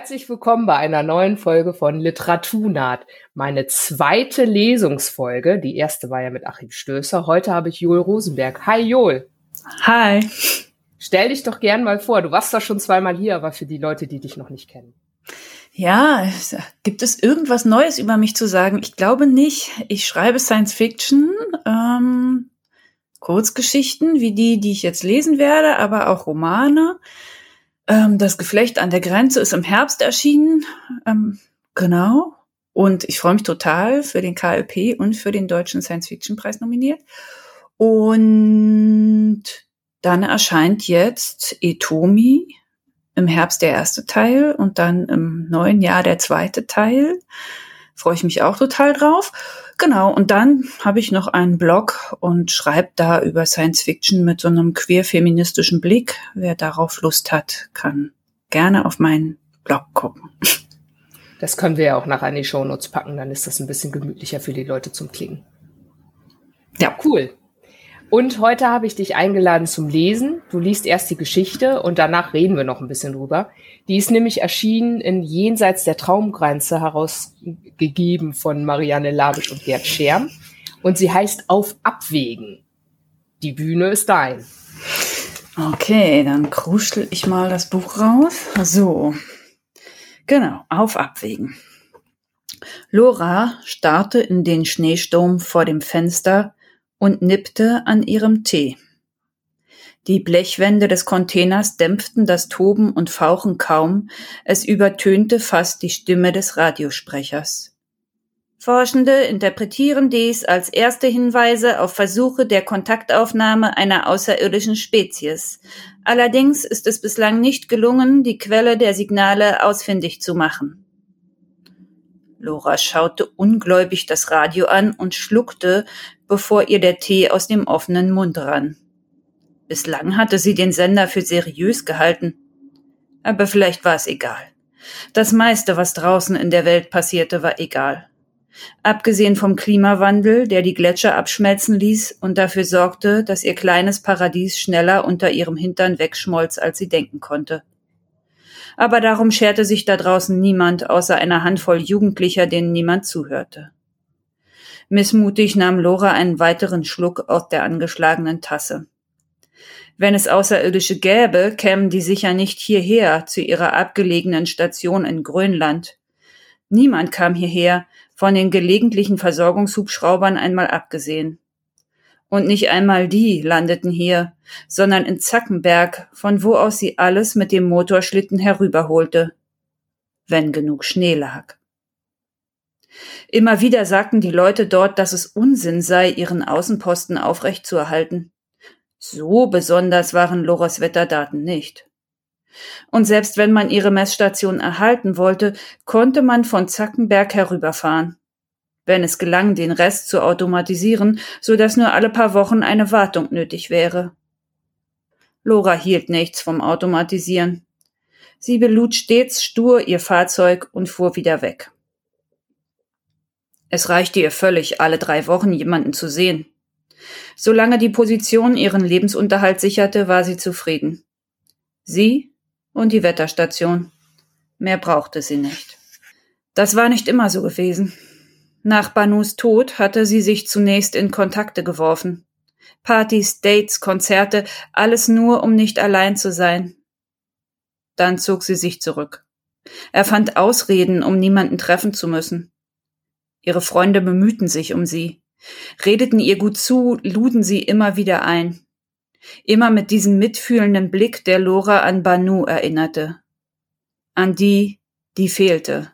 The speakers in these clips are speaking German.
Herzlich willkommen bei einer neuen Folge von Literaturnaht. Meine zweite Lesungsfolge. Die erste war ja mit Achim Stößer. Heute habe ich Joel Rosenberg. Hi Joel. Hi. Stell dich doch gern mal vor. Du warst da schon zweimal hier, aber für die Leute, die dich noch nicht kennen. Ja, gibt es irgendwas Neues über mich zu sagen? Ich glaube nicht. Ich schreibe Science Fiction, ähm, Kurzgeschichten wie die, die ich jetzt lesen werde, aber auch Romane. Ähm, das Geflecht an der Grenze ist im Herbst erschienen. Ähm, genau. Und ich freue mich total für den KLP und für den Deutschen Science-Fiction-Preis nominiert. Und dann erscheint jetzt Etomi im Herbst der erste Teil und dann im neuen Jahr der zweite Teil. Freue ich mich auch total drauf. Genau, und dann habe ich noch einen Blog und schreibe da über Science Fiction mit so einem queer-feministischen Blick. Wer darauf Lust hat, kann gerne auf meinen Blog gucken. Das können wir ja auch nachher in die Shownotes packen, dann ist das ein bisschen gemütlicher für die Leute zum Klicken. Ja, cool. Und heute habe ich dich eingeladen zum Lesen. Du liest erst die Geschichte und danach reden wir noch ein bisschen drüber. Die ist nämlich erschienen in Jenseits der Traumgrenze herausgegeben von Marianne Labisch und Gerd Scherm. Und sie heißt Auf Abwägen. Die Bühne ist dein. Okay, dann kruschel ich mal das Buch raus. So. Genau, auf Abwägen. Lora starrte in den Schneesturm vor dem Fenster und nippte an ihrem Tee. Die Blechwände des Containers dämpften das Toben und Fauchen kaum, es übertönte fast die Stimme des Radiosprechers. Forschende interpretieren dies als erste Hinweise auf Versuche der Kontaktaufnahme einer außerirdischen Spezies. Allerdings ist es bislang nicht gelungen, die Quelle der Signale ausfindig zu machen. Lora schaute ungläubig das Radio an und schluckte, bevor ihr der Tee aus dem offenen Mund rann. Bislang hatte sie den Sender für seriös gehalten. Aber vielleicht war es egal. Das meiste, was draußen in der Welt passierte, war egal. Abgesehen vom Klimawandel, der die Gletscher abschmelzen ließ und dafür sorgte, dass ihr kleines Paradies schneller unter ihrem Hintern wegschmolz, als sie denken konnte. Aber darum scherte sich da draußen niemand außer einer Handvoll Jugendlicher, denen niemand zuhörte. Missmutig nahm Lora einen weiteren Schluck aus der angeschlagenen Tasse. Wenn es Außerirdische gäbe, kämen die sicher nicht hierher zu ihrer abgelegenen Station in Grönland. Niemand kam hierher, von den gelegentlichen Versorgungshubschraubern einmal abgesehen. Und nicht einmal die landeten hier, sondern in Zackenberg, von wo aus sie alles mit dem Motorschlitten herüberholte, wenn genug Schnee lag. Immer wieder sagten die Leute dort, dass es Unsinn sei, ihren Außenposten aufrechtzuerhalten. So besonders waren Loras Wetterdaten nicht. Und selbst wenn man ihre Messstation erhalten wollte, konnte man von Zackenberg herüberfahren. Wenn es gelang, den Rest zu automatisieren, so dass nur alle paar Wochen eine Wartung nötig wäre. Lora hielt nichts vom Automatisieren. Sie belud stets stur ihr Fahrzeug und fuhr wieder weg. Es reichte ihr völlig, alle drei Wochen jemanden zu sehen. Solange die Position ihren Lebensunterhalt sicherte, war sie zufrieden. Sie und die Wetterstation. Mehr brauchte sie nicht. Das war nicht immer so gewesen. Nach Banus Tod hatte sie sich zunächst in Kontakte geworfen. Partys, Dates, Konzerte, alles nur, um nicht allein zu sein. Dann zog sie sich zurück. Er fand Ausreden, um niemanden treffen zu müssen. Ihre Freunde bemühten sich um sie redeten ihr gut zu, luden sie immer wieder ein. Immer mit diesem mitfühlenden Blick, der Lora an Banu erinnerte. An die, die fehlte.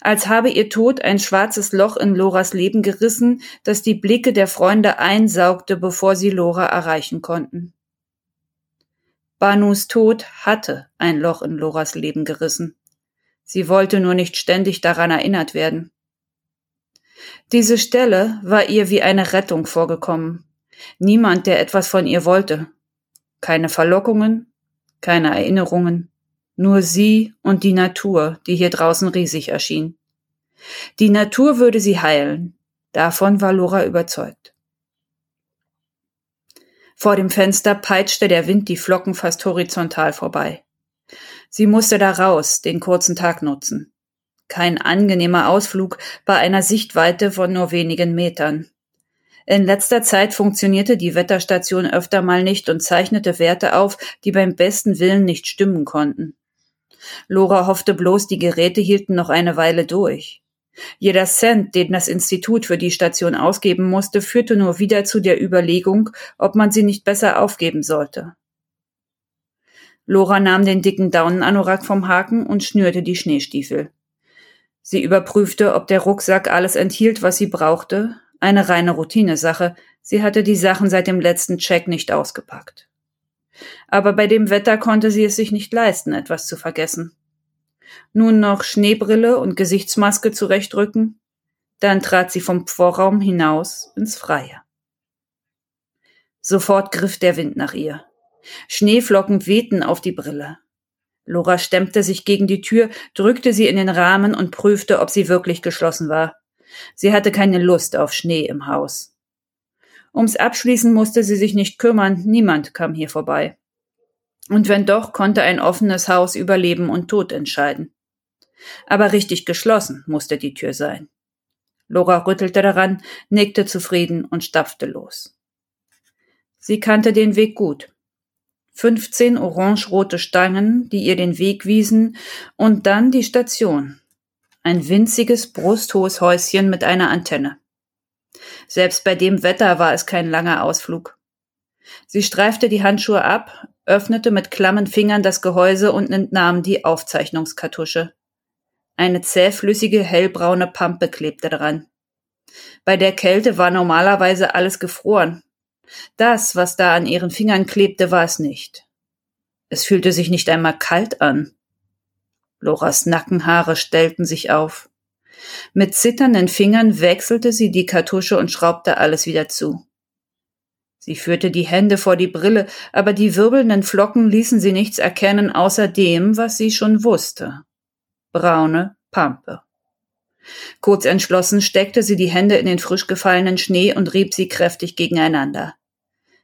Als habe ihr Tod ein schwarzes Loch in Loras Leben gerissen, das die Blicke der Freunde einsaugte, bevor sie Lora erreichen konnten. Banus Tod hatte ein Loch in Loras Leben gerissen. Sie wollte nur nicht ständig daran erinnert werden. Diese Stelle war ihr wie eine Rettung vorgekommen. Niemand, der etwas von ihr wollte. Keine Verlockungen, keine Erinnerungen, nur sie und die Natur, die hier draußen riesig erschien. Die Natur würde sie heilen. Davon war Lora überzeugt. Vor dem Fenster peitschte der Wind die Flocken fast horizontal vorbei. Sie musste da raus, den kurzen Tag nutzen. Kein angenehmer Ausflug bei einer Sichtweite von nur wenigen Metern. In letzter Zeit funktionierte die Wetterstation öfter mal nicht und zeichnete Werte auf, die beim besten Willen nicht stimmen konnten. Lora hoffte bloß, die Geräte hielten noch eine Weile durch. Jeder Cent, den das Institut für die Station ausgeben musste, führte nur wieder zu der Überlegung, ob man sie nicht besser aufgeben sollte. Lora nahm den dicken Daunenanorak vom Haken und schnürte die Schneestiefel. Sie überprüfte, ob der Rucksack alles enthielt, was sie brauchte, eine reine Routinesache. Sie hatte die Sachen seit dem letzten Check nicht ausgepackt. Aber bei dem Wetter konnte sie es sich nicht leisten, etwas zu vergessen. Nun noch Schneebrille und Gesichtsmaske zurechtrücken, dann trat sie vom Vorraum hinaus ins Freie. Sofort griff der Wind nach ihr. Schneeflocken wehten auf die Brille. Lora stemmte sich gegen die Tür, drückte sie in den Rahmen und prüfte, ob sie wirklich geschlossen war. Sie hatte keine Lust auf Schnee im Haus. Ums Abschließen musste sie sich nicht kümmern, niemand kam hier vorbei. Und wenn doch, konnte ein offenes Haus über Leben und Tod entscheiden. Aber richtig geschlossen musste die Tür sein. Lora rüttelte daran, nickte zufrieden und stapfte los. Sie kannte den Weg gut. 15 orange-rote Stangen, die ihr den Weg wiesen, und dann die Station, ein winziges, brusthohes Häuschen mit einer Antenne. Selbst bei dem Wetter war es kein langer Ausflug. Sie streifte die Handschuhe ab, öffnete mit klammen Fingern das Gehäuse und entnahm die Aufzeichnungskartusche. Eine zähflüssige, hellbraune Pampe klebte daran. Bei der Kälte war normalerweise alles gefroren. Das, was da an ihren Fingern klebte, war es nicht. Es fühlte sich nicht einmal kalt an. Loras Nackenhaare stellten sich auf. Mit zitternden Fingern wechselte sie die Kartusche und schraubte alles wieder zu. Sie führte die Hände vor die Brille, aber die wirbelnden Flocken ließen sie nichts erkennen außer dem, was sie schon wusste. Braune Pampe. Kurz entschlossen steckte sie die Hände in den frisch gefallenen Schnee und rieb sie kräftig gegeneinander.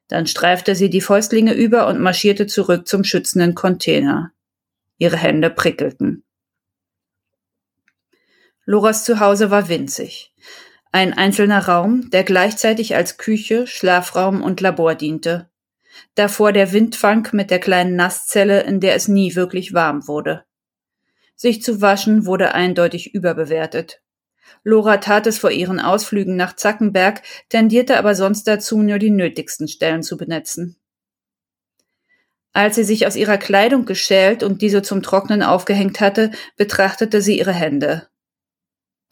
Dann streifte sie die Fäustlinge über und marschierte zurück zum schützenden Container. Ihre Hände prickelten. Loras Zuhause war winzig. Ein einzelner Raum, der gleichzeitig als Küche, Schlafraum und Labor diente. Davor der Windfang mit der kleinen Nasszelle, in der es nie wirklich warm wurde. Sich zu waschen wurde eindeutig überbewertet. Lora tat es vor ihren Ausflügen nach Zackenberg, tendierte aber sonst dazu, nur die nötigsten Stellen zu benetzen. Als sie sich aus ihrer Kleidung geschält und diese zum Trocknen aufgehängt hatte, betrachtete sie ihre Hände.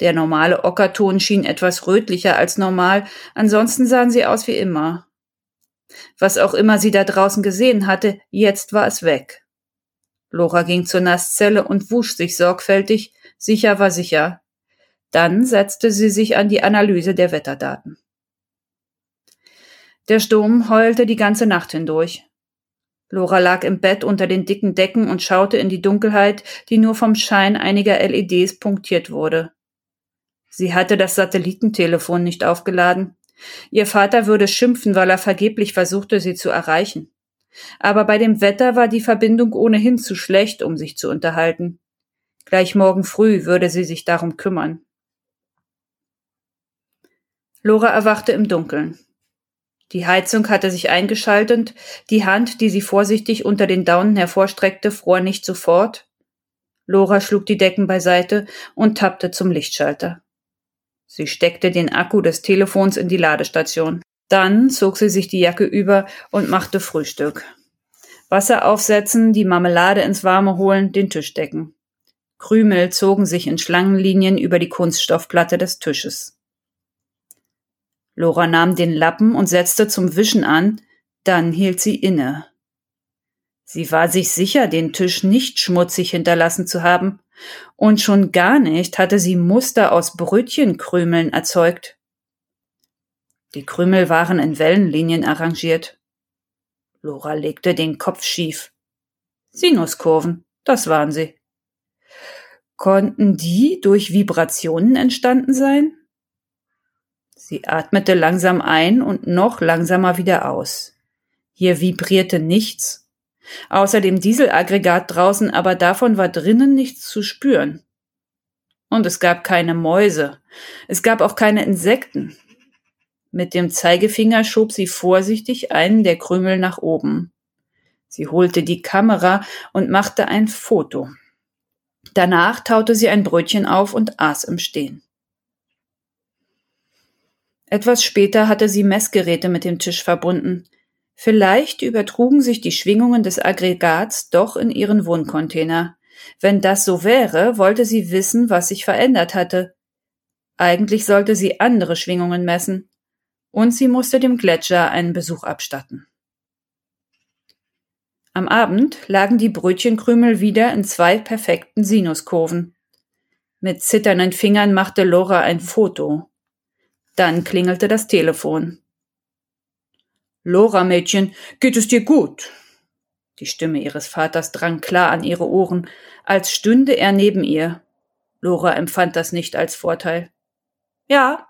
Der normale Ockerton schien etwas rötlicher als normal, ansonsten sahen sie aus wie immer. Was auch immer sie da draußen gesehen hatte, jetzt war es weg. Lora ging zur Nasszelle und wusch sich sorgfältig, sicher war sicher. Dann setzte sie sich an die Analyse der Wetterdaten. Der Sturm heulte die ganze Nacht hindurch. Lora lag im Bett unter den dicken Decken und schaute in die Dunkelheit, die nur vom Schein einiger LEDs punktiert wurde. Sie hatte das Satellitentelefon nicht aufgeladen. Ihr Vater würde schimpfen, weil er vergeblich versuchte, sie zu erreichen. Aber bei dem Wetter war die Verbindung ohnehin zu schlecht, um sich zu unterhalten. Gleich morgen früh würde sie sich darum kümmern. Lora erwachte im Dunkeln. Die Heizung hatte sich eingeschaltet, die Hand, die sie vorsichtig unter den Daunen hervorstreckte, fror nicht sofort. Lora schlug die Decken beiseite und tappte zum Lichtschalter. Sie steckte den Akku des Telefons in die Ladestation. Dann zog sie sich die Jacke über und machte Frühstück. Wasser aufsetzen, die Marmelade ins Warme holen, den Tisch decken. Krümel zogen sich in Schlangenlinien über die Kunststoffplatte des Tisches. Lora nahm den Lappen und setzte zum Wischen an, dann hielt sie inne. Sie war sich sicher, den Tisch nicht schmutzig hinterlassen zu haben, und schon gar nicht hatte sie Muster aus Brötchenkrümeln erzeugt. Die Krümel waren in Wellenlinien arrangiert. Lora legte den Kopf schief. Sinuskurven, das waren sie. Konnten die durch Vibrationen entstanden sein? Sie atmete langsam ein und noch langsamer wieder aus. Hier vibrierte nichts. Außer dem Dieselaggregat draußen, aber davon war drinnen nichts zu spüren. Und es gab keine Mäuse. Es gab auch keine Insekten. Mit dem Zeigefinger schob sie vorsichtig einen der Krümel nach oben. Sie holte die Kamera und machte ein Foto. Danach taute sie ein Brötchen auf und aß im Stehen. Etwas später hatte sie Messgeräte mit dem Tisch verbunden. Vielleicht übertrugen sich die Schwingungen des Aggregats doch in ihren Wohncontainer. Wenn das so wäre, wollte sie wissen, was sich verändert hatte. Eigentlich sollte sie andere Schwingungen messen. Und sie musste dem Gletscher einen Besuch abstatten. Am Abend lagen die Brötchenkrümel wieder in zwei perfekten Sinuskurven. Mit zitternden Fingern machte Laura ein Foto. Dann klingelte das Telefon. Lora, Mädchen, geht es dir gut? Die Stimme ihres Vaters drang klar an ihre Ohren, als stünde er neben ihr. Lora empfand das nicht als Vorteil. Ja,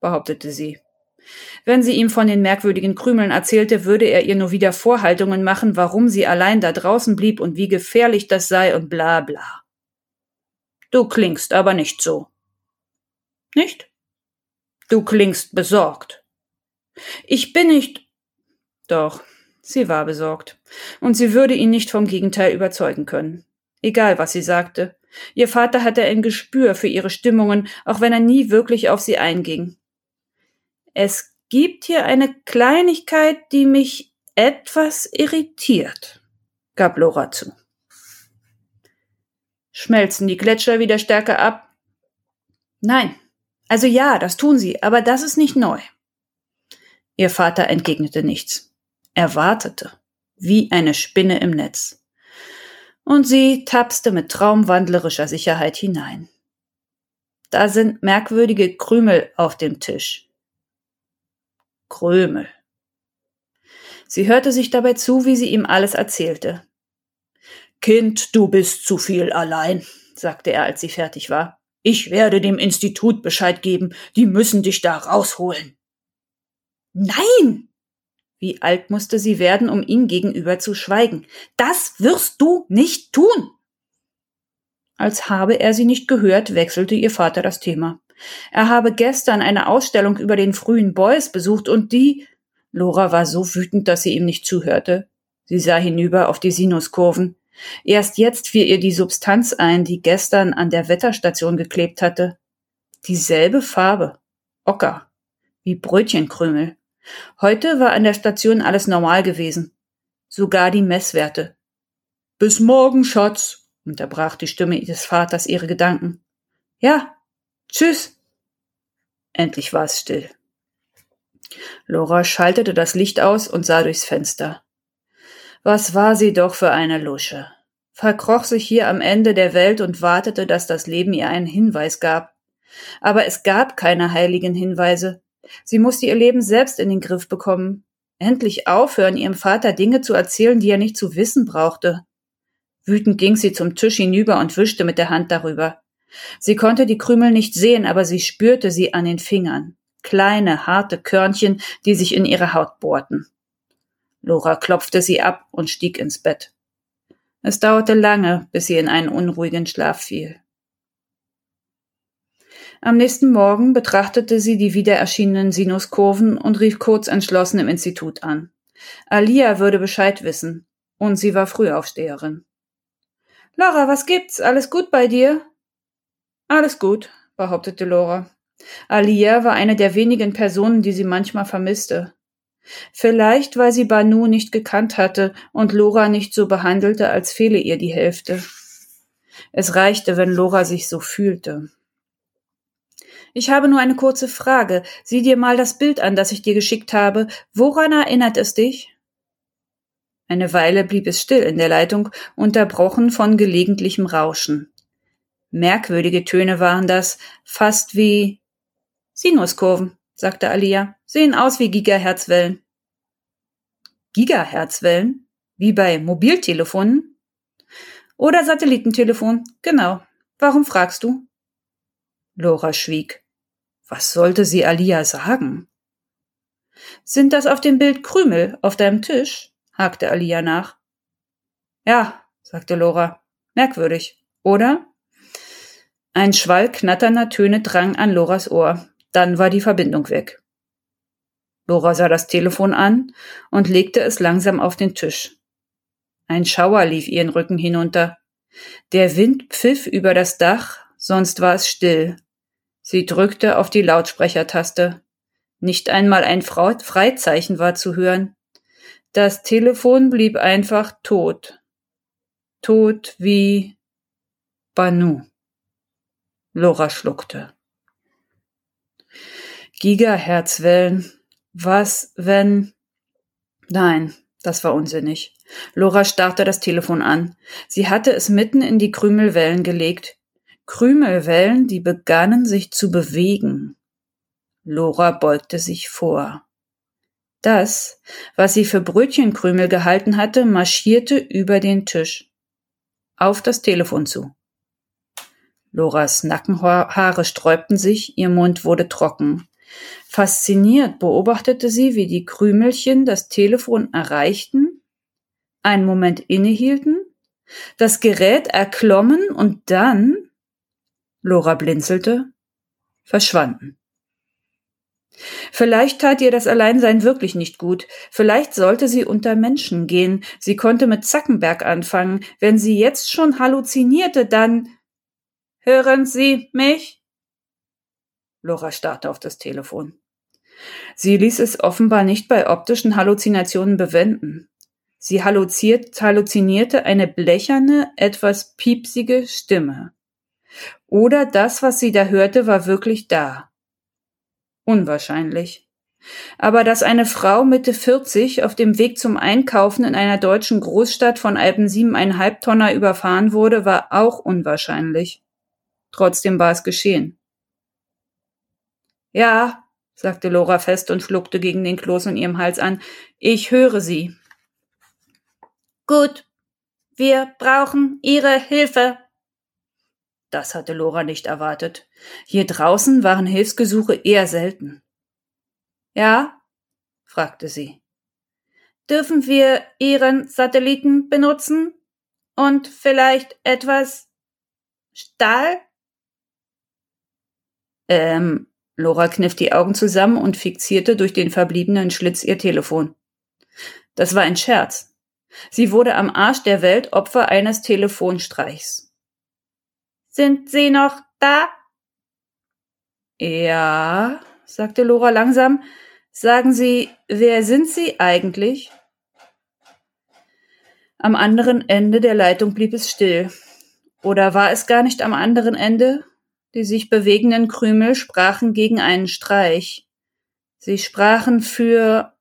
behauptete sie. Wenn sie ihm von den merkwürdigen Krümeln erzählte, würde er ihr nur wieder Vorhaltungen machen, warum sie allein da draußen blieb und wie gefährlich das sei und bla bla. Du klingst aber nicht so. Nicht? Du klingst besorgt. Ich bin nicht. Doch, sie war besorgt. Und sie würde ihn nicht vom Gegenteil überzeugen können. Egal, was sie sagte. Ihr Vater hatte ein Gespür für ihre Stimmungen, auch wenn er nie wirklich auf sie einging. Es gibt hier eine Kleinigkeit, die mich etwas irritiert, gab Lora zu. Schmelzen die Gletscher wieder stärker ab? Nein. Also ja, das tun sie, aber das ist nicht neu. Ihr Vater entgegnete nichts. Er wartete, wie eine Spinne im Netz. Und sie tapste mit traumwandlerischer Sicherheit hinein. Da sind merkwürdige Krümel auf dem Tisch. Krümel. Sie hörte sich dabei zu, wie sie ihm alles erzählte. Kind, du bist zu viel allein, sagte er, als sie fertig war. Ich werde dem Institut Bescheid geben, die müssen dich da rausholen. Nein! Wie alt musste sie werden, um ihm gegenüber zu schweigen? Das wirst du nicht tun! Als habe er sie nicht gehört, wechselte ihr Vater das Thema. Er habe gestern eine Ausstellung über den frühen Beuys besucht und die Lora war so wütend, dass sie ihm nicht zuhörte. Sie sah hinüber auf die Sinuskurven. Erst jetzt fiel ihr die Substanz ein, die gestern an der Wetterstation geklebt hatte. Dieselbe Farbe. Ocker. Wie Brötchenkrümel. Heute war an der Station alles normal gewesen. Sogar die Messwerte. Bis morgen, Schatz, unterbrach die Stimme des Vaters ihre Gedanken. Ja, Tschüss. Endlich war es still. Laura schaltete das Licht aus und sah durchs Fenster. Was war sie doch für eine Lusche. Verkroch sich hier am Ende der Welt und wartete, dass das Leben ihr einen Hinweis gab. Aber es gab keine heiligen Hinweise. Sie musste ihr Leben selbst in den Griff bekommen. Endlich aufhören, ihrem Vater Dinge zu erzählen, die er nicht zu wissen brauchte. Wütend ging sie zum Tisch hinüber und wischte mit der Hand darüber. Sie konnte die Krümel nicht sehen, aber sie spürte sie an den Fingern. Kleine, harte Körnchen, die sich in ihre Haut bohrten. Lora klopfte sie ab und stieg ins Bett. Es dauerte lange, bis sie in einen unruhigen Schlaf fiel. Am nächsten Morgen betrachtete sie die wieder erschienenen Sinuskurven und rief kurz entschlossen im Institut an. Alia würde Bescheid wissen, und sie war Frühaufsteherin. Laura, was gibt's? Alles gut bei dir? Alles gut, behauptete Laura. Alia war eine der wenigen Personen, die sie manchmal vermisste. Vielleicht, weil sie Banu nicht gekannt hatte und Lora nicht so behandelte, als fehle ihr die Hälfte. Es reichte, wenn Lora sich so fühlte. Ich habe nur eine kurze Frage. Sieh dir mal das Bild an, das ich dir geschickt habe. Woran erinnert es dich? Eine Weile blieb es still in der Leitung, unterbrochen von gelegentlichem Rauschen. Merkwürdige Töne waren das, fast wie Sinuskurven, sagte Alia. Sehen aus wie Gigaherzwellen. Gigaherzwellen? Wie bei Mobiltelefonen? Oder Satellitentelefon, genau. Warum fragst du? Lora schwieg. Was sollte sie Alia sagen? Sind das auf dem Bild Krümel auf deinem Tisch? hakte Alia nach. Ja, sagte Lora. Merkwürdig, oder? Ein Schwall knatternder Töne drang an Loras Ohr. Dann war die Verbindung weg. Lora sah das Telefon an und legte es langsam auf den Tisch. Ein Schauer lief ihren Rücken hinunter. Der Wind pfiff über das Dach, sonst war es still. Sie drückte auf die Lautsprechertaste. Nicht einmal ein Freizeichen war zu hören. Das Telefon blieb einfach tot. Tot wie Banu. Lora schluckte. Gigaherzwellen. Was, wenn? Nein, das war unsinnig. Lora starrte das Telefon an. Sie hatte es mitten in die Krümelwellen gelegt. Krümelwellen, die begannen sich zu bewegen. Lora beugte sich vor. Das, was sie für Brötchenkrümel gehalten hatte, marschierte über den Tisch. Auf das Telefon zu. Loras Nackenhaare sträubten sich, ihr Mund wurde trocken. Fasziniert beobachtete sie, wie die Krümelchen das Telefon erreichten, einen Moment innehielten, das Gerät erklommen und dann, Lora blinzelte, verschwanden. Vielleicht tat ihr das Alleinsein wirklich nicht gut. Vielleicht sollte sie unter Menschen gehen. Sie konnte mit Zackenberg anfangen. Wenn sie jetzt schon halluzinierte, dann. Hören Sie mich? Lora starrte auf das Telefon. Sie ließ es offenbar nicht bei optischen Halluzinationen bewenden. Sie halluzinierte eine blecherne, etwas piepsige Stimme. Oder das, was sie da hörte, war wirklich da. Unwahrscheinlich. Aber dass eine Frau Mitte 40 auf dem Weg zum Einkaufen in einer deutschen Großstadt von Alpen siebeneinhalb Tonner überfahren wurde, war auch unwahrscheinlich. Trotzdem war es geschehen. Ja, sagte Lora fest und schluckte gegen den Kloß in ihrem Hals an. Ich höre Sie. Gut. Wir brauchen Ihre Hilfe. Das hatte Lora nicht erwartet. Hier draußen waren Hilfsgesuche eher selten. Ja? fragte sie. Dürfen wir Ihren Satelliten benutzen? Und vielleicht etwas Stahl? Ähm, Lora kniff die Augen zusammen und fixierte durch den verbliebenen Schlitz ihr Telefon. Das war ein Scherz. Sie wurde am Arsch der Welt Opfer eines Telefonstreichs. Sind Sie noch da? Ja, sagte Lora langsam. Sagen Sie, wer sind Sie eigentlich? Am anderen Ende der Leitung blieb es still. Oder war es gar nicht am anderen Ende? Die sich bewegenden Krümel sprachen gegen einen Streich. Sie sprachen für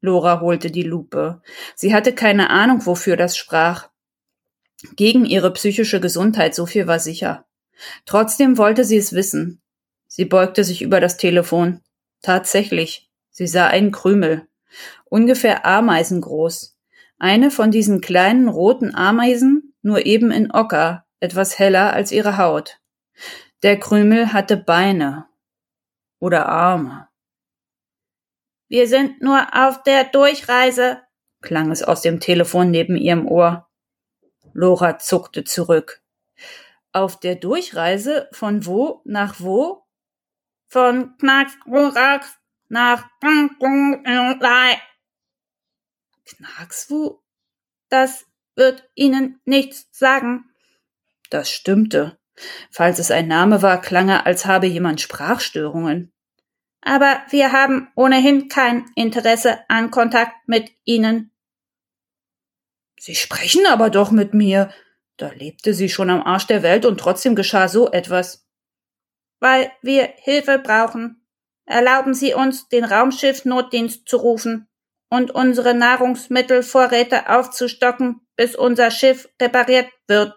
Lora holte die Lupe. Sie hatte keine Ahnung, wofür das sprach. Gegen ihre psychische Gesundheit, so viel war sicher. Trotzdem wollte sie es wissen. Sie beugte sich über das Telefon. Tatsächlich, sie sah einen Krümel, ungefähr ameisengroß. Eine von diesen kleinen roten Ameisen, nur eben in Ocker, etwas heller als ihre Haut. Der Krümel hatte Beine oder Arme. Wir sind nur auf der Durchreise, klang es aus dem Telefon neben ihrem Ohr. Lora zuckte zurück. Auf der Durchreise von wo nach wo? Von Knacksrurak nach Knackswu? Das wird Ihnen nichts sagen. Das stimmte. Falls es ein Name war, klang er, als habe jemand Sprachstörungen. Aber wir haben ohnehin kein Interesse an Kontakt mit Ihnen. Sie sprechen aber doch mit mir. Da lebte sie schon am Arsch der Welt und trotzdem geschah so etwas. Weil wir Hilfe brauchen. Erlauben Sie uns, den Raumschiff-Notdienst zu rufen und unsere Nahrungsmittelvorräte aufzustocken, bis unser Schiff repariert wird.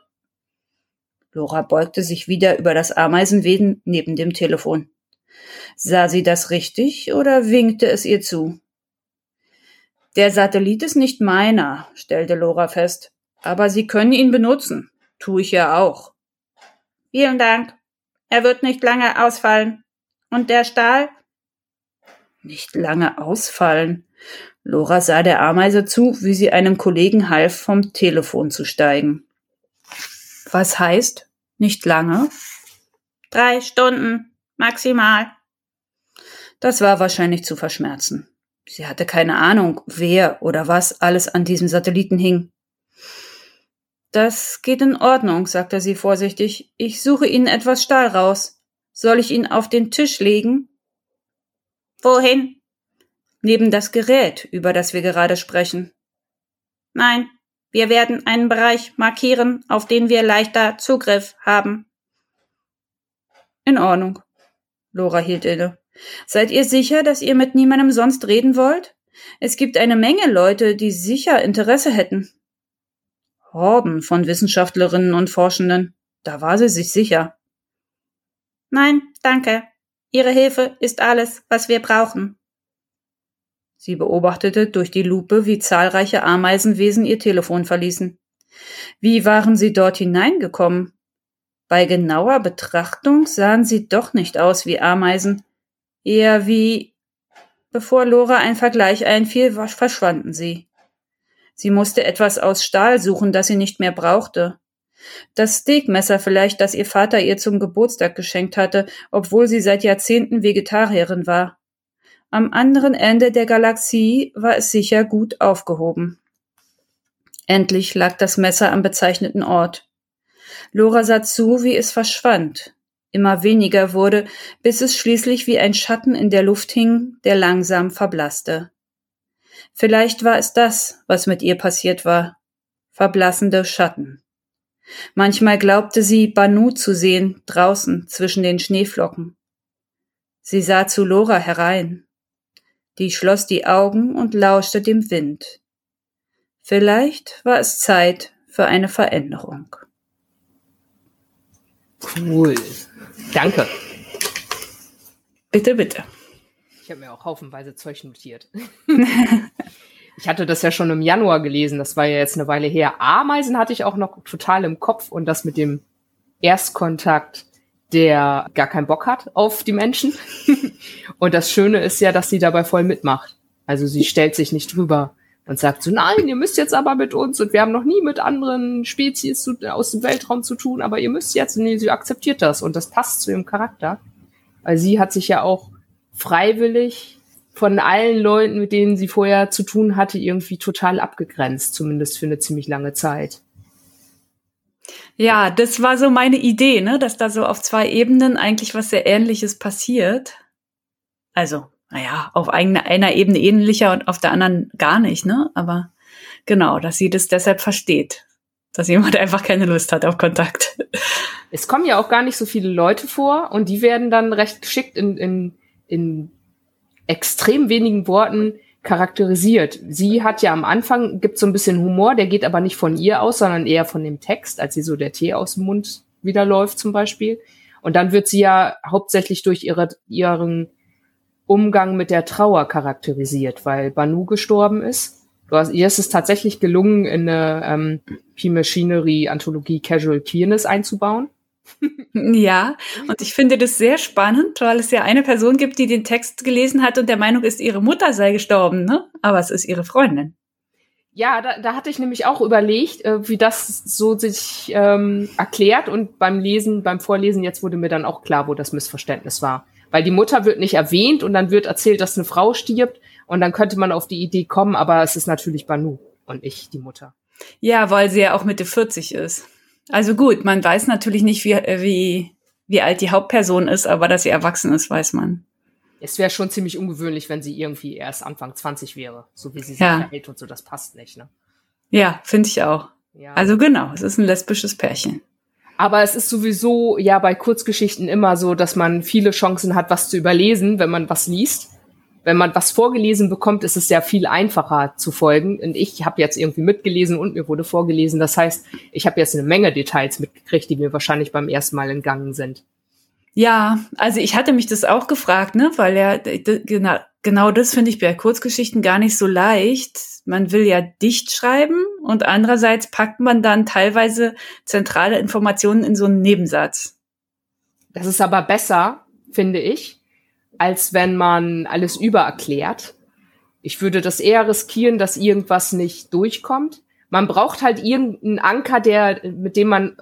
Lora beugte sich wieder über das Ameisenweden neben dem Telefon. Sah sie das richtig oder winkte es ihr zu? Der Satellit ist nicht meiner, stellte Lora fest. Aber Sie können ihn benutzen. Tu ich ja auch. Vielen Dank. Er wird nicht lange ausfallen. Und der Stahl? Nicht lange ausfallen. Lora sah der Ameise zu, wie sie einem Kollegen half, vom Telefon zu steigen. Was heißt nicht lange? Drei Stunden, maximal. Das war wahrscheinlich zu verschmerzen. Sie hatte keine Ahnung, wer oder was alles an diesem Satelliten hing. Das geht in Ordnung, sagte sie vorsichtig. Ich suche Ihnen etwas Stahl raus. Soll ich ihn auf den Tisch legen? Wohin? Neben das Gerät, über das wir gerade sprechen. Nein, wir werden einen Bereich markieren, auf den wir leichter Zugriff haben. In Ordnung. Lora hielt inne. Seid ihr sicher, dass ihr mit niemandem sonst reden wollt? Es gibt eine Menge Leute, die sicher Interesse hätten. Horden von Wissenschaftlerinnen und Forschenden. Da war sie sich sicher. Nein, danke. Ihre Hilfe ist alles, was wir brauchen. Sie beobachtete durch die Lupe, wie zahlreiche Ameisenwesen ihr Telefon verließen. Wie waren sie dort hineingekommen? Bei genauer Betrachtung sahen sie doch nicht aus wie Ameisen, eher wie Bevor Lora ein Vergleich einfiel, verschwanden sie. Sie musste etwas aus Stahl suchen, das sie nicht mehr brauchte. Das Steakmesser vielleicht, das ihr Vater ihr zum Geburtstag geschenkt hatte, obwohl sie seit Jahrzehnten Vegetarierin war. Am anderen Ende der Galaxie war es sicher gut aufgehoben. Endlich lag das Messer am bezeichneten Ort. Lora sah zu, wie es verschwand, immer weniger wurde, bis es schließlich wie ein Schatten in der Luft hing, der langsam verblasste. Vielleicht war es das, was mit ihr passiert war. Verblassende Schatten. Manchmal glaubte sie, Banu zu sehen, draußen zwischen den Schneeflocken. Sie sah zu Lora herein. Die schloss die Augen und lauschte dem Wind. Vielleicht war es Zeit für eine Veränderung. Cool. Danke. Bitte, bitte. Ich habe mir auch haufenweise Zeug notiert. ich hatte das ja schon im Januar gelesen, das war ja jetzt eine Weile her. Ameisen hatte ich auch noch total im Kopf und das mit dem Erstkontakt, der gar keinen Bock hat auf die Menschen. und das Schöne ist ja, dass sie dabei voll mitmacht. Also sie stellt sich nicht drüber und sagt so, nein, ihr müsst jetzt aber mit uns und wir haben noch nie mit anderen Spezies zu, aus dem Weltraum zu tun, aber ihr müsst jetzt, nee, sie akzeptiert das und das passt zu ihrem Charakter. Weil sie hat sich ja auch freiwillig von allen Leuten, mit denen sie vorher zu tun hatte, irgendwie total abgegrenzt, zumindest für eine ziemlich lange Zeit. Ja, das war so meine Idee, ne, dass da so auf zwei Ebenen eigentlich was sehr Ähnliches passiert. Also, naja, auf einer, einer Ebene ähnlicher und auf der anderen gar nicht, ne? Aber genau, dass sie das deshalb versteht, dass jemand einfach keine Lust hat auf Kontakt. Es kommen ja auch gar nicht so viele Leute vor und die werden dann recht geschickt in, in in extrem wenigen Worten charakterisiert. Sie hat ja am Anfang, gibt so ein bisschen Humor, der geht aber nicht von ihr aus, sondern eher von dem Text, als sie so der Tee aus dem Mund wieder läuft zum Beispiel. Und dann wird sie ja hauptsächlich durch ihre, ihren Umgang mit der Trauer charakterisiert, weil Banu gestorben ist. Du hast, ihr ist es tatsächlich gelungen, in eine ähm, P-Machinery-Anthologie Casual Queerness einzubauen. Ja, und ich finde das sehr spannend, weil es ja eine Person gibt, die den Text gelesen hat und der Meinung ist, ihre Mutter sei gestorben, ne? Aber es ist ihre Freundin. Ja, da, da hatte ich nämlich auch überlegt, äh, wie das so sich ähm, erklärt und beim Lesen, beim Vorlesen jetzt wurde mir dann auch klar, wo das Missverständnis war. Weil die Mutter wird nicht erwähnt und dann wird erzählt, dass eine Frau stirbt und dann könnte man auf die Idee kommen, aber es ist natürlich Banu und nicht die Mutter. Ja, weil sie ja auch Mitte 40 ist. Also gut, man weiß natürlich nicht, wie, äh, wie, wie alt die Hauptperson ist, aber dass sie erwachsen ist, weiß man. Es wäre schon ziemlich ungewöhnlich, wenn sie irgendwie erst Anfang 20 wäre, so wie sie sich ja. verhält und so, das passt nicht, ne? Ja, finde ich auch. Ja. Also genau, es ist ein lesbisches Pärchen. Aber es ist sowieso ja bei Kurzgeschichten immer so, dass man viele Chancen hat, was zu überlesen, wenn man was liest wenn man was vorgelesen bekommt, ist es ja viel einfacher zu folgen. Und ich habe jetzt irgendwie mitgelesen und mir wurde vorgelesen. Das heißt, ich habe jetzt eine Menge Details mitgekriegt, die mir wahrscheinlich beim ersten Mal entgangen sind. Ja, also ich hatte mich das auch gefragt, ne, weil ja genau, genau das finde ich bei Kurzgeschichten gar nicht so leicht. Man will ja dicht schreiben und andererseits packt man dann teilweise zentrale Informationen in so einen Nebensatz. Das ist aber besser, finde ich, als wenn man alles übererklärt. Ich würde das eher riskieren, dass irgendwas nicht durchkommt. Man braucht halt irgendeinen Anker, der, mit dem man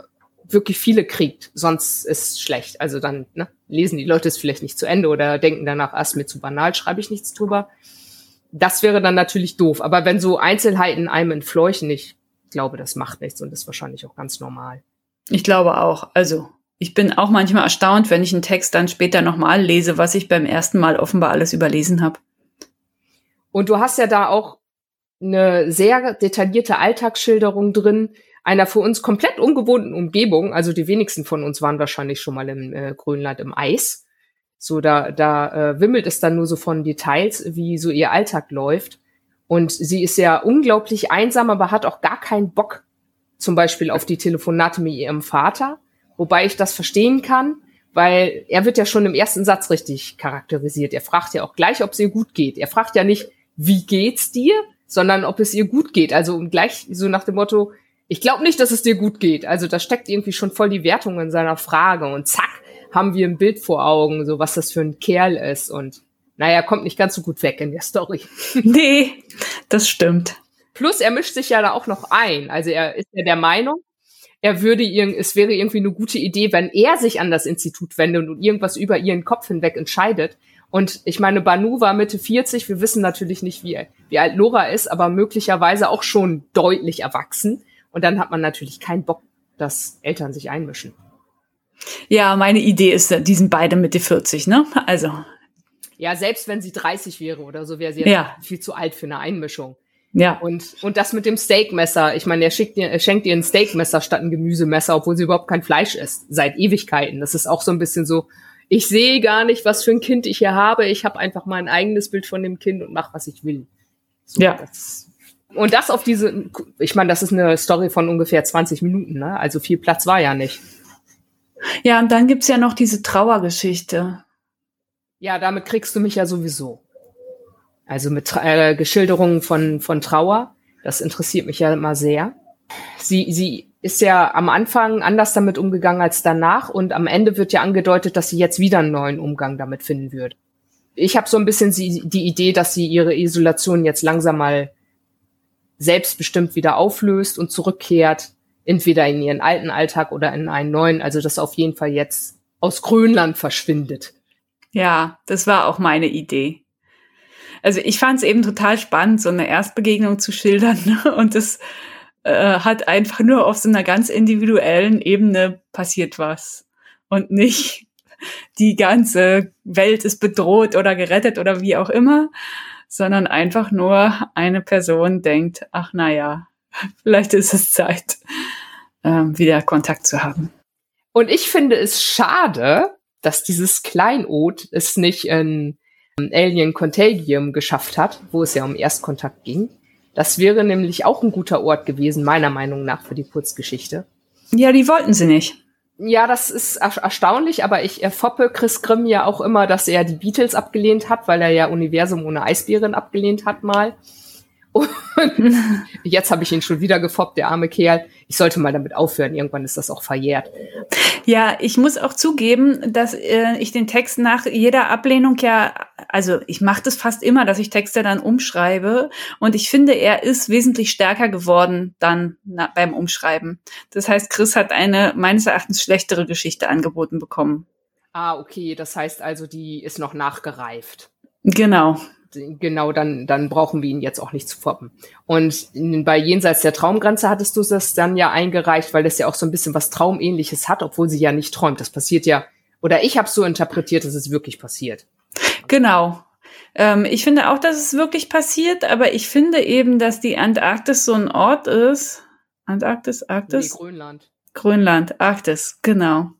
wirklich viele kriegt, sonst ist schlecht. Also dann ne, lesen die Leute es vielleicht nicht zu Ende oder denken danach, erst mir zu banal, schreibe ich nichts drüber. Das wäre dann natürlich doof. Aber wenn so Einzelheiten einem entfleuchen, ich glaube, das macht nichts und ist wahrscheinlich auch ganz normal. Ich glaube auch. Also ich bin auch manchmal erstaunt, wenn ich einen Text dann später nochmal lese, was ich beim ersten Mal offenbar alles überlesen habe. Und du hast ja da auch eine sehr detaillierte Alltagsschilderung drin, einer für uns komplett ungewohnten Umgebung. Also die wenigsten von uns waren wahrscheinlich schon mal im äh, Grönland im Eis. So, da, da äh, wimmelt es dann nur so von Details, wie so ihr Alltag läuft. Und sie ist ja unglaublich einsam, aber hat auch gar keinen Bock, zum Beispiel auf die Telefonate mit ihrem Vater. Wobei ich das verstehen kann, weil er wird ja schon im ersten Satz richtig charakterisiert. Er fragt ja auch gleich, ob es ihr gut geht. Er fragt ja nicht, wie geht's dir, sondern ob es ihr gut geht. Also gleich so nach dem Motto, ich glaube nicht, dass es dir gut geht. Also da steckt irgendwie schon voll die Wertung in seiner Frage und zack, haben wir ein Bild vor Augen, so was das für ein Kerl ist und naja, kommt nicht ganz so gut weg in der Story. Nee, das stimmt. Plus er mischt sich ja da auch noch ein. Also er ist ja der Meinung, er würde irgend, es wäre irgendwie eine gute Idee, wenn er sich an das Institut wendet und irgendwas über ihren Kopf hinweg entscheidet. Und ich meine, Banu war Mitte 40. Wir wissen natürlich nicht, wie, wie alt Lora ist, aber möglicherweise auch schon deutlich erwachsen. Und dann hat man natürlich keinen Bock, dass Eltern sich einmischen. Ja, meine Idee ist, die sind beide Mitte 40, ne? Also. Ja, selbst wenn sie 30 wäre oder so, wäre sie ja. viel zu alt für eine Einmischung. Ja. Und, und das mit dem Steakmesser. Ich meine, er, schickt dir, er schenkt ihr ein Steakmesser statt ein Gemüsemesser, obwohl sie überhaupt kein Fleisch isst. Seit Ewigkeiten. Das ist auch so ein bisschen so, ich sehe gar nicht, was für ein Kind ich hier habe. Ich habe einfach mal ein eigenes Bild von dem Kind und mache, was ich will. So, ja. Das, und das auf diese, ich meine, das ist eine Story von ungefähr 20 Minuten, ne? Also viel Platz war ja nicht. Ja, und dann gibt's ja noch diese Trauergeschichte. Ja, damit kriegst du mich ja sowieso. Also mit äh, Geschilderungen von, von Trauer. Das interessiert mich ja immer sehr. Sie, sie ist ja am Anfang anders damit umgegangen als danach und am Ende wird ja angedeutet, dass sie jetzt wieder einen neuen Umgang damit finden wird. Ich habe so ein bisschen die Idee, dass sie ihre Isolation jetzt langsam mal selbstbestimmt wieder auflöst und zurückkehrt, entweder in ihren alten Alltag oder in einen neuen, also das auf jeden Fall jetzt aus Grönland verschwindet. Ja, das war auch meine Idee. Also ich fand es eben total spannend, so eine Erstbegegnung zu schildern und es äh, hat einfach nur auf so einer ganz individuellen Ebene passiert was und nicht die ganze Welt ist bedroht oder gerettet oder wie auch immer, sondern einfach nur eine Person denkt, ach naja, vielleicht ist es Zeit, ähm, wieder Kontakt zu haben. Und ich finde es schade, dass dieses Kleinod es nicht in Alien Contagium geschafft hat, wo es ja um Erstkontakt ging. Das wäre nämlich auch ein guter Ort gewesen, meiner Meinung nach, für die Kurzgeschichte. Ja, die wollten sie nicht. Ja, das ist erstaunlich, aber ich erfoppe Chris Grimm ja auch immer, dass er die Beatles abgelehnt hat, weil er ja Universum ohne Eisbären abgelehnt hat mal. Und jetzt habe ich ihn schon wieder gefoppt, der arme Kerl. Ich sollte mal damit aufhören. Irgendwann ist das auch verjährt. Ja, ich muss auch zugeben, dass äh, ich den Text nach jeder Ablehnung ja, also ich mache das fast immer, dass ich Texte dann umschreibe. Und ich finde, er ist wesentlich stärker geworden dann na, beim Umschreiben. Das heißt, Chris hat eine meines Erachtens schlechtere Geschichte angeboten bekommen. Ah, okay. Das heißt also, die ist noch nachgereift. Genau genau, dann, dann brauchen wir ihn jetzt auch nicht zu foppen. Und bei Jenseits der Traumgrenze hattest du das dann ja eingereicht, weil das ja auch so ein bisschen was Traumähnliches hat, obwohl sie ja nicht träumt. Das passiert ja, oder ich habe so interpretiert, dass es wirklich passiert. Genau. Ähm, ich finde auch, dass es wirklich passiert, aber ich finde eben, dass die Antarktis so ein Ort ist. Antarktis, Arktis? Nee, Grönland. Grönland, Arktis, genau.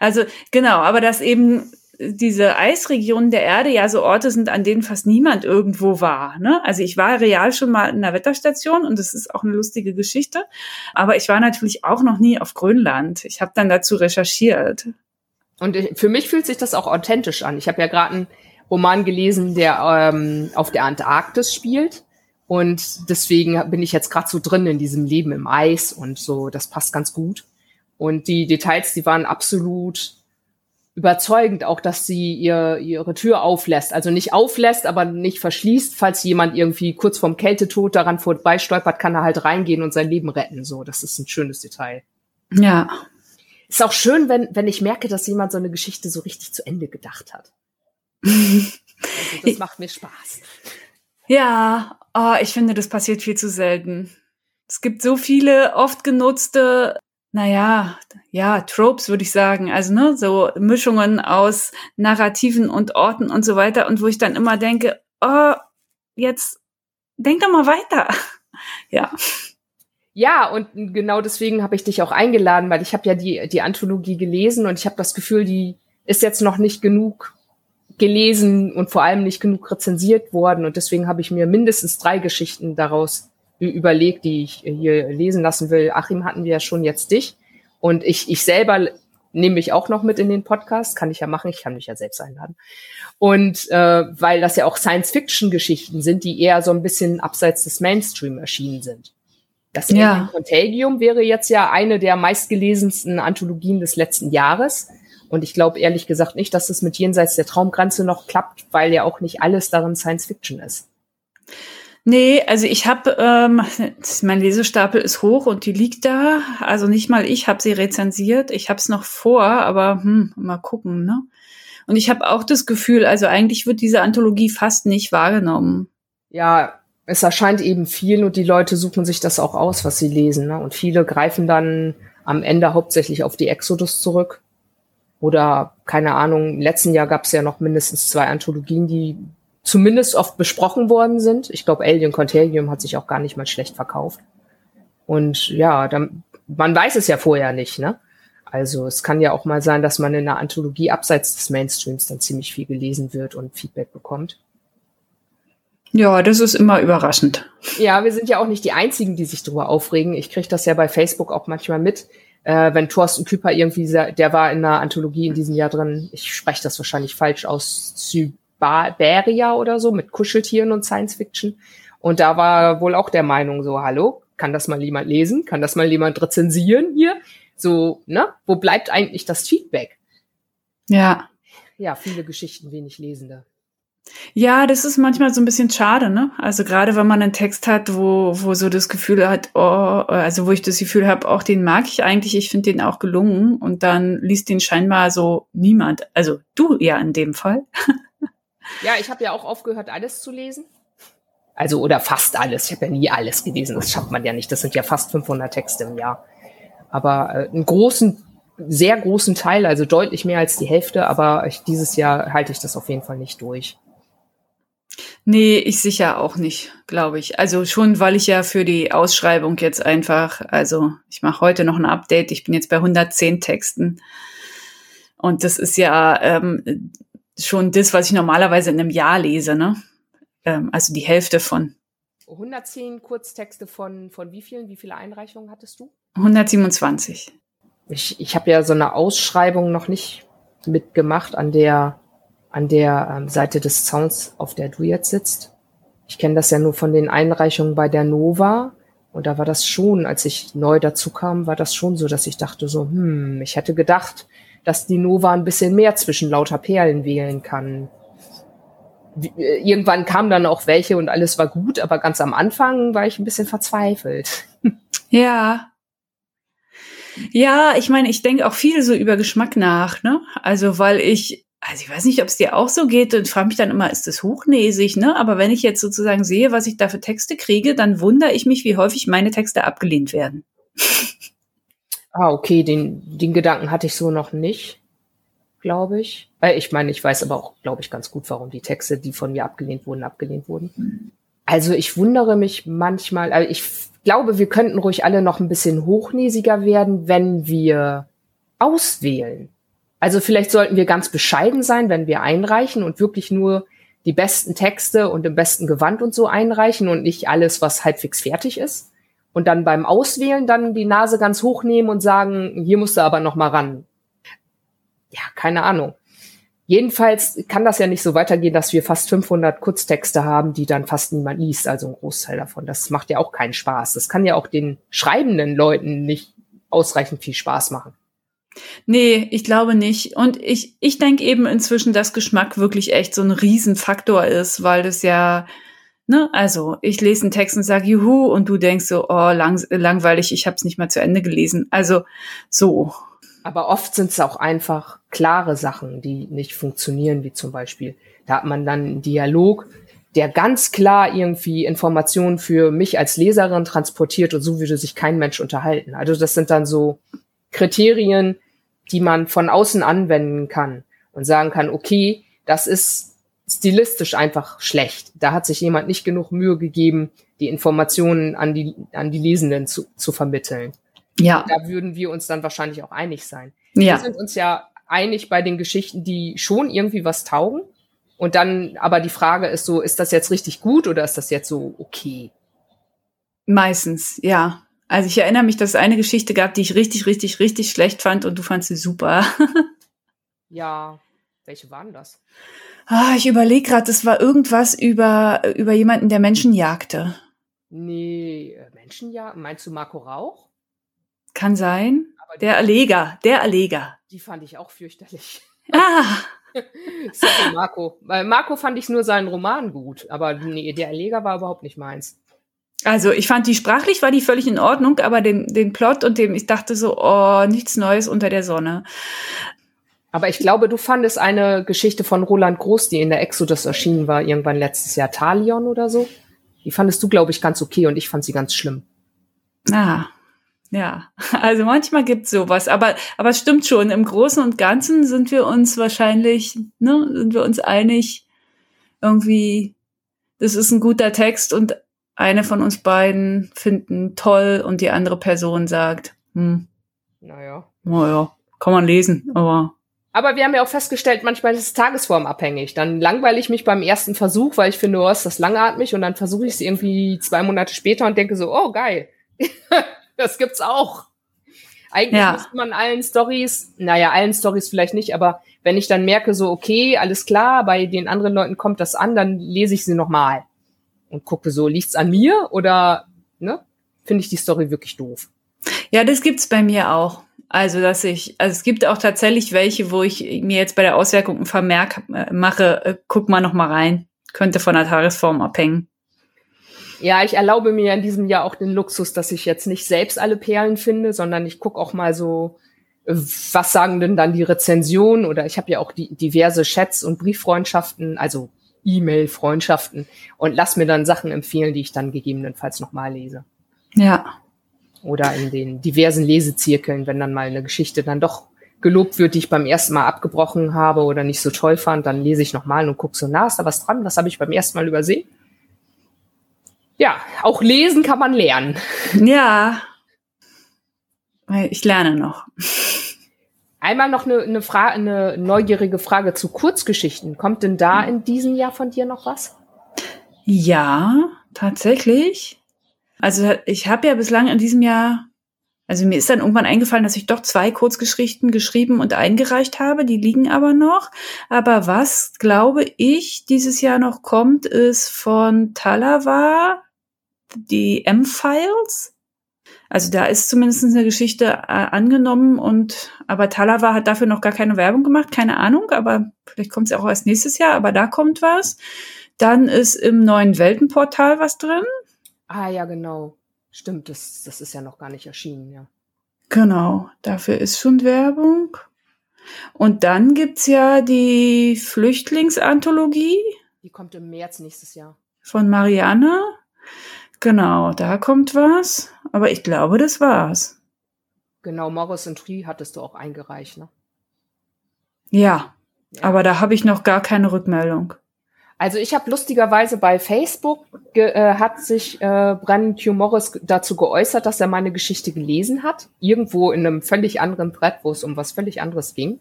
Also genau, aber dass eben diese Eisregionen der Erde ja so Orte sind, an denen fast niemand irgendwo war. Ne? Also ich war real schon mal in einer Wetterstation und das ist auch eine lustige Geschichte. Aber ich war natürlich auch noch nie auf Grönland. Ich habe dann dazu recherchiert. Und für mich fühlt sich das auch authentisch an. Ich habe ja gerade einen Roman gelesen, der ähm, auf der Antarktis spielt. Und deswegen bin ich jetzt gerade so drin in diesem Leben im Eis und so, das passt ganz gut. Und die Details, die waren absolut überzeugend, auch dass sie ihr, ihre Tür auflässt. Also nicht auflässt, aber nicht verschließt. Falls jemand irgendwie kurz vorm Kältetod daran vorbeistolpert, kann er halt reingehen und sein Leben retten. So, das ist ein schönes Detail. Ja. Ist auch schön, wenn, wenn ich merke, dass jemand so eine Geschichte so richtig zu Ende gedacht hat. also das macht mir Spaß. Ja, oh, ich finde, das passiert viel zu selten. Es gibt so viele oft genutzte naja, ja, Tropes würde ich sagen. Also, ne, so Mischungen aus Narrativen und Orten und so weiter. Und wo ich dann immer denke, oh, jetzt denk doch mal weiter. ja. Ja, und genau deswegen habe ich dich auch eingeladen, weil ich habe ja die, die Anthologie gelesen und ich habe das Gefühl, die ist jetzt noch nicht genug gelesen und vor allem nicht genug rezensiert worden. Und deswegen habe ich mir mindestens drei Geschichten daraus überlegt, die ich hier lesen lassen will. Achim hatten wir ja schon jetzt dich. Und ich, ich selber nehme mich auch noch mit in den Podcast. Kann ich ja machen. Ich kann mich ja selbst einladen. Und äh, weil das ja auch Science-Fiction-Geschichten sind, die eher so ein bisschen abseits des Mainstream erschienen sind. Das ja. Contagium wäre jetzt ja eine der meistgelesensten Anthologien des letzten Jahres. Und ich glaube ehrlich gesagt nicht, dass es mit Jenseits der Traumgrenze noch klappt, weil ja auch nicht alles darin Science Fiction ist. Nee, also ich habe, ähm, mein Lesestapel ist hoch und die liegt da. Also nicht mal ich habe sie rezensiert. Ich habe es noch vor, aber hm, mal gucken. Ne? Und ich habe auch das Gefühl, also eigentlich wird diese Anthologie fast nicht wahrgenommen. Ja, es erscheint eben viel und die Leute suchen sich das auch aus, was sie lesen. Ne? Und viele greifen dann am Ende hauptsächlich auf die Exodus zurück. Oder keine Ahnung, im letzten Jahr gab es ja noch mindestens zwei Anthologien, die zumindest oft besprochen worden sind. Ich glaube, Alien Contagium hat sich auch gar nicht mal schlecht verkauft. Und ja, dann, man weiß es ja vorher nicht, ne? Also es kann ja auch mal sein, dass man in einer Anthologie abseits des Mainstreams dann ziemlich viel gelesen wird und Feedback bekommt. Ja, das ist immer überraschend. Ja, wir sind ja auch nicht die Einzigen, die sich darüber aufregen. Ich kriege das ja bei Facebook auch manchmal mit, äh, wenn Thorsten Küper irgendwie, der war in einer Anthologie in diesem Jahr drin, ich spreche das wahrscheinlich falsch aus, Bavaria oder so mit Kuscheltieren und Science Fiction. Und da war wohl auch der Meinung so, hallo, kann das mal jemand lesen? Kann das mal jemand rezensieren hier? So, ne? Wo bleibt eigentlich das Feedback? Ja. Ja, viele Geschichten, wenig Lesende. Ja, das ist manchmal so ein bisschen schade, ne? Also gerade wenn man einen Text hat, wo, wo so das Gefühl hat, oh, also wo ich das Gefühl habe, auch den mag ich eigentlich, ich finde den auch gelungen und dann liest den scheinbar so niemand. Also du ja in dem Fall. Ja, ich habe ja auch aufgehört, alles zu lesen. Also, oder fast alles. Ich habe ja nie alles gelesen. Das schafft man ja nicht. Das sind ja fast 500 Texte im Jahr. Aber äh, einen großen, sehr großen Teil, also deutlich mehr als die Hälfte. Aber ich, dieses Jahr halte ich das auf jeden Fall nicht durch. Nee, ich sicher auch nicht, glaube ich. Also schon, weil ich ja für die Ausschreibung jetzt einfach, also ich mache heute noch ein Update. Ich bin jetzt bei 110 Texten. Und das ist ja ähm, schon das, was ich normalerweise in einem Jahr lese, ne? Ähm, also die Hälfte von. 110 Kurztexte von, von wie vielen? Wie viele Einreichungen hattest du? 127. Ich, ich habe ja so eine Ausschreibung noch nicht mitgemacht an der, an der ähm, Seite des Sounds, auf der du jetzt sitzt. Ich kenne das ja nur von den Einreichungen bei der Nova. Und da war das schon, als ich neu dazu kam, war das schon so, dass ich dachte so, hm, ich hätte gedacht, dass die Nova ein bisschen mehr zwischen lauter Perlen wählen kann. Äh, irgendwann kamen dann auch welche und alles war gut, aber ganz am Anfang war ich ein bisschen verzweifelt. Ja. Ja, ich meine, ich denke auch viel so über Geschmack nach, ne? Also, weil ich, also ich weiß nicht, ob es dir auch so geht und frage mich dann immer, ist das hochnäsig, ne? Aber wenn ich jetzt sozusagen sehe, was ich da für Texte kriege, dann wundere ich mich, wie häufig meine Texte abgelehnt werden. Ah, okay, den, den Gedanken hatte ich so noch nicht, glaube ich. Äh, ich meine, ich weiß aber auch, glaube ich, ganz gut, warum die Texte, die von mir abgelehnt wurden, abgelehnt wurden. Also ich wundere mich manchmal, also ich glaube, wir könnten ruhig alle noch ein bisschen hochnäsiger werden, wenn wir auswählen. Also vielleicht sollten wir ganz bescheiden sein, wenn wir einreichen und wirklich nur die besten Texte und im besten Gewand und so einreichen und nicht alles, was halbwegs fertig ist und dann beim Auswählen dann die Nase ganz hoch nehmen und sagen, hier musst du aber noch mal ran. Ja, keine Ahnung. Jedenfalls kann das ja nicht so weitergehen, dass wir fast 500 Kurztexte haben, die dann fast niemand liest, also ein Großteil davon. Das macht ja auch keinen Spaß. Das kann ja auch den schreibenden Leuten nicht ausreichend viel Spaß machen. Nee, ich glaube nicht. Und ich, ich denke eben inzwischen, dass Geschmack wirklich echt so ein Riesenfaktor ist, weil das ja, ne, also ich lese einen Text und sage Juhu und du denkst so, oh, lang, langweilig, ich habe es nicht mal zu Ende gelesen. Also so. Aber oft sind es auch einfach klare Sachen, die nicht funktionieren, wie zum Beispiel, da hat man dann einen Dialog, der ganz klar irgendwie Informationen für mich als Leserin transportiert und so würde sich kein Mensch unterhalten. Also das sind dann so Kriterien, die man von außen anwenden kann und sagen kann, okay, das ist stilistisch einfach schlecht. Da hat sich jemand nicht genug Mühe gegeben, die Informationen an die, an die Lesenden zu, zu vermitteln. Ja. Da würden wir uns dann wahrscheinlich auch einig sein. Ja. Wir sind uns ja einig bei den Geschichten, die schon irgendwie was taugen. Und dann, aber die Frage ist so, ist das jetzt richtig gut oder ist das jetzt so okay? Meistens, ja. Also ich erinnere mich, dass es eine Geschichte gab, die ich richtig, richtig, richtig schlecht fand und du fandst sie super. ja, welche waren das? Ah, ich überlege gerade, das war irgendwas über, über jemanden, der Menschen jagte. Nee, äh, Menschenjagd? Meinst du Marco Rauch? Kann sein. Aber der Erleger, der Erleger. Die fand ich auch fürchterlich. Ah. Sorry, Marco. Weil Marco fand ich nur seinen Roman gut, aber nee, der Erleger war überhaupt nicht meins. Also ich fand die sprachlich war die völlig in Ordnung, aber den, den Plot und dem, ich dachte so, oh, nichts Neues unter der Sonne. Aber ich glaube, du fandest eine Geschichte von Roland Groß, die in der Exodus erschienen war, irgendwann letztes Jahr, Talion oder so. Die fandest du, glaube ich, ganz okay und ich fand sie ganz schlimm. Ah, ja. Also manchmal gibt's sowas, aber, aber es stimmt schon. Im Großen und Ganzen sind wir uns wahrscheinlich, ne, sind wir uns einig, irgendwie, das ist ein guter Text und eine von uns beiden finden toll und die andere Person sagt, hm, naja. Naja, kann man lesen, aber. Aber wir haben ja auch festgestellt, manchmal ist es tagesformabhängig. Dann langweile ich mich beim ersten Versuch, weil ich finde, oh, ist das langatmig und dann versuche ich es irgendwie zwei Monate später und denke so, oh, geil. das gibt's auch. Eigentlich ja. müsste man allen Stories, naja, allen Stories vielleicht nicht, aber wenn ich dann merke, so, okay, alles klar, bei den anderen Leuten kommt das an, dann lese ich sie nochmal und gucke so, liegt's an mir oder ne, finde ich die Story wirklich doof? Ja, das gibt's bei mir auch. Also, dass ich, also es gibt auch tatsächlich welche, wo ich mir jetzt bei der Auswirkung einen Vermerk äh, mache, äh, guck mal noch mal rein. Könnte von der Tagesform abhängen. Ja, ich erlaube mir in diesem Jahr auch den Luxus, dass ich jetzt nicht selbst alle Perlen finde, sondern ich gucke auch mal so, äh, was sagen denn dann die Rezensionen oder ich habe ja auch die diverse Chats und Brieffreundschaften, also E-Mail-Freundschaften und lass mir dann Sachen empfehlen, die ich dann gegebenenfalls nochmal lese. Ja. Oder in den diversen Lesezirkeln, wenn dann mal eine Geschichte dann doch gelobt wird, die ich beim ersten Mal abgebrochen habe oder nicht so toll fand, dann lese ich nochmal und gucke so, na, ist da was dran? Was habe ich beim ersten Mal übersehen? Ja, auch lesen kann man lernen. Ja. Ich lerne noch. Einmal noch eine, eine, Frage, eine neugierige Frage zu Kurzgeschichten. Kommt denn da in diesem Jahr von dir noch was? Ja, tatsächlich. Also ich habe ja bislang in diesem Jahr, also mir ist dann irgendwann eingefallen, dass ich doch zwei Kurzgeschichten geschrieben und eingereicht habe. Die liegen aber noch. Aber was, glaube ich, dieses Jahr noch kommt, ist von Talawa die M-Files. Also da ist zumindest eine Geschichte äh, angenommen und aber Talawa hat dafür noch gar keine Werbung gemacht, keine Ahnung, aber vielleicht kommt es auch erst nächstes Jahr, aber da kommt was. Dann ist im neuen Weltenportal was drin. Ah ja, genau. Stimmt, das, das ist ja noch gar nicht erschienen, ja. Genau, dafür ist schon Werbung. Und dann gibt's ja die Flüchtlingsanthologie. Die kommt im März nächstes Jahr. Von Marianne. Genau, da kommt was. Aber ich glaube, das war's. Genau, Morris und Tree hattest du auch eingereicht, ne? Ja, ja. aber da habe ich noch gar keine Rückmeldung. Also ich habe lustigerweise bei Facebook äh, hat sich äh, Brandon Q. Morris dazu geäußert, dass er meine Geschichte gelesen hat, irgendwo in einem völlig anderen Brett, wo es um was völlig anderes ging,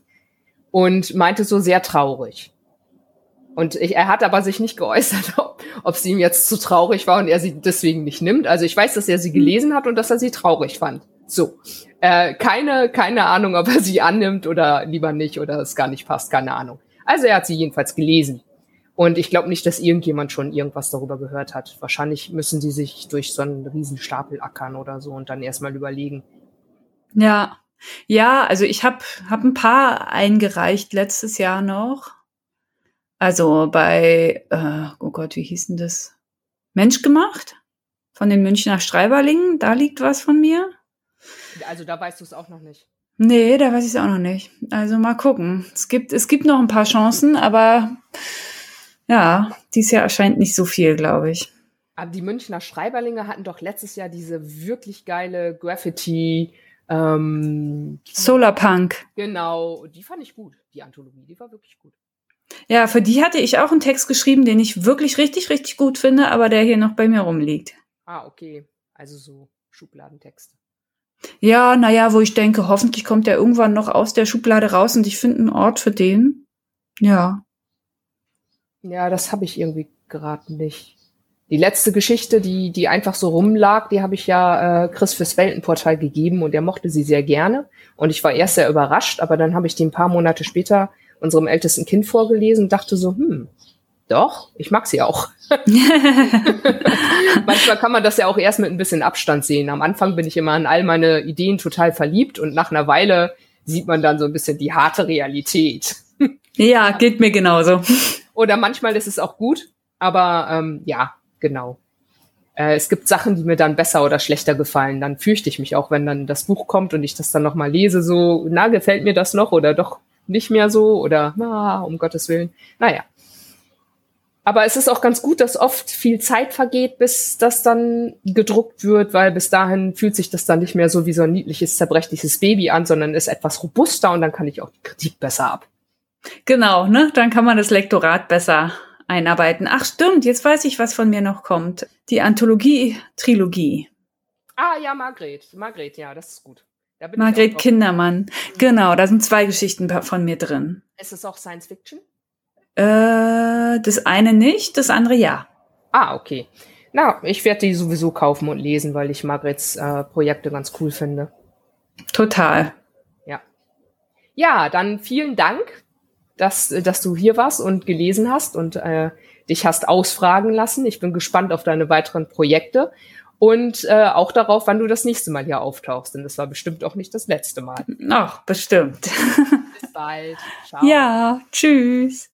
und meinte so sehr traurig. Und ich, er hat aber sich nicht geäußert, ob, ob sie ihm jetzt zu traurig war und er sie deswegen nicht nimmt. Also ich weiß, dass er sie gelesen hat und dass er sie traurig fand. So. Äh, keine, keine Ahnung, ob er sie annimmt oder lieber nicht oder es gar nicht passt, keine Ahnung. Also er hat sie jedenfalls gelesen. Und ich glaube nicht, dass irgendjemand schon irgendwas darüber gehört hat. Wahrscheinlich müssen sie sich durch so einen Riesenstapel ackern oder so und dann erstmal überlegen. Ja, Ja, also ich habe hab ein paar eingereicht letztes Jahr noch. Also bei, äh, oh Gott, wie hieß denn das? Mensch gemacht? Von den Münchner Streiberlingen, da liegt was von mir. Also da weißt du es auch noch nicht. Nee, da weiß ich es auch noch nicht. Also mal gucken. Es gibt, es gibt noch ein paar Chancen, aber ja, dieses Jahr erscheint nicht so viel, glaube ich. Aber die Münchner Schreiberlinge hatten doch letztes Jahr diese wirklich geile Graffiti. Ähm, Solarpunk. Genau, die fand ich gut. Die Anthologie, die war wirklich gut. Ja, für die hatte ich auch einen Text geschrieben, den ich wirklich richtig, richtig gut finde, aber der hier noch bei mir rumliegt. Ah, okay. Also so Schubladentexte. Ja, naja, wo ich denke, hoffentlich kommt der irgendwann noch aus der Schublade raus und ich finde einen Ort für den. Ja. Ja, das habe ich irgendwie gerade nicht. Die letzte Geschichte, die, die einfach so rumlag, die habe ich ja äh, Chris fürs Weltenportal gegeben und er mochte sie sehr gerne. Und ich war erst sehr überrascht, aber dann habe ich die ein paar Monate später unserem ältesten Kind vorgelesen und dachte so, hm, doch, ich mag sie auch. Manchmal kann man das ja auch erst mit ein bisschen Abstand sehen. Am Anfang bin ich immer an all meine Ideen total verliebt und nach einer Weile sieht man dann so ein bisschen die harte Realität. Ja, geht mir genauso. Oder manchmal ist es auch gut, aber ähm, ja, genau. Äh, es gibt Sachen, die mir dann besser oder schlechter gefallen. Dann fürchte ich mich auch, wenn dann das Buch kommt und ich das dann nochmal lese, so, na, gefällt mir das noch oder doch nicht mehr so oder na, um Gottes Willen. Naja. Aber es ist auch ganz gut, dass oft viel Zeit vergeht, bis das dann gedruckt wird, weil bis dahin fühlt sich das dann nicht mehr so wie so ein niedliches, zerbrechliches Baby an, sondern ist etwas robuster und dann kann ich auch die Kritik besser ab. Genau, ne? Dann kann man das Lektorat besser einarbeiten. Ach stimmt, jetzt weiß ich, was von mir noch kommt. Die Anthologie-Trilogie. Ah ja, Margret. Margret, ja, das ist gut. Margret Kindermann. Genau, da sind zwei Geschichten von mir drin. Ist es auch Science Fiction? Äh, das eine nicht, das andere ja. Ah, okay. Na, ich werde die sowieso kaufen und lesen, weil ich Margrets äh, Projekte ganz cool finde. Total. Ja. Ja, dann vielen Dank, dass, dass du hier warst und gelesen hast und äh, dich hast ausfragen lassen. Ich bin gespannt auf deine weiteren Projekte und äh, auch darauf, wann du das nächste Mal hier auftauchst, denn das war bestimmt auch nicht das letzte Mal. Ach, bestimmt. Bis bald. Ciao. Ja, tschüss.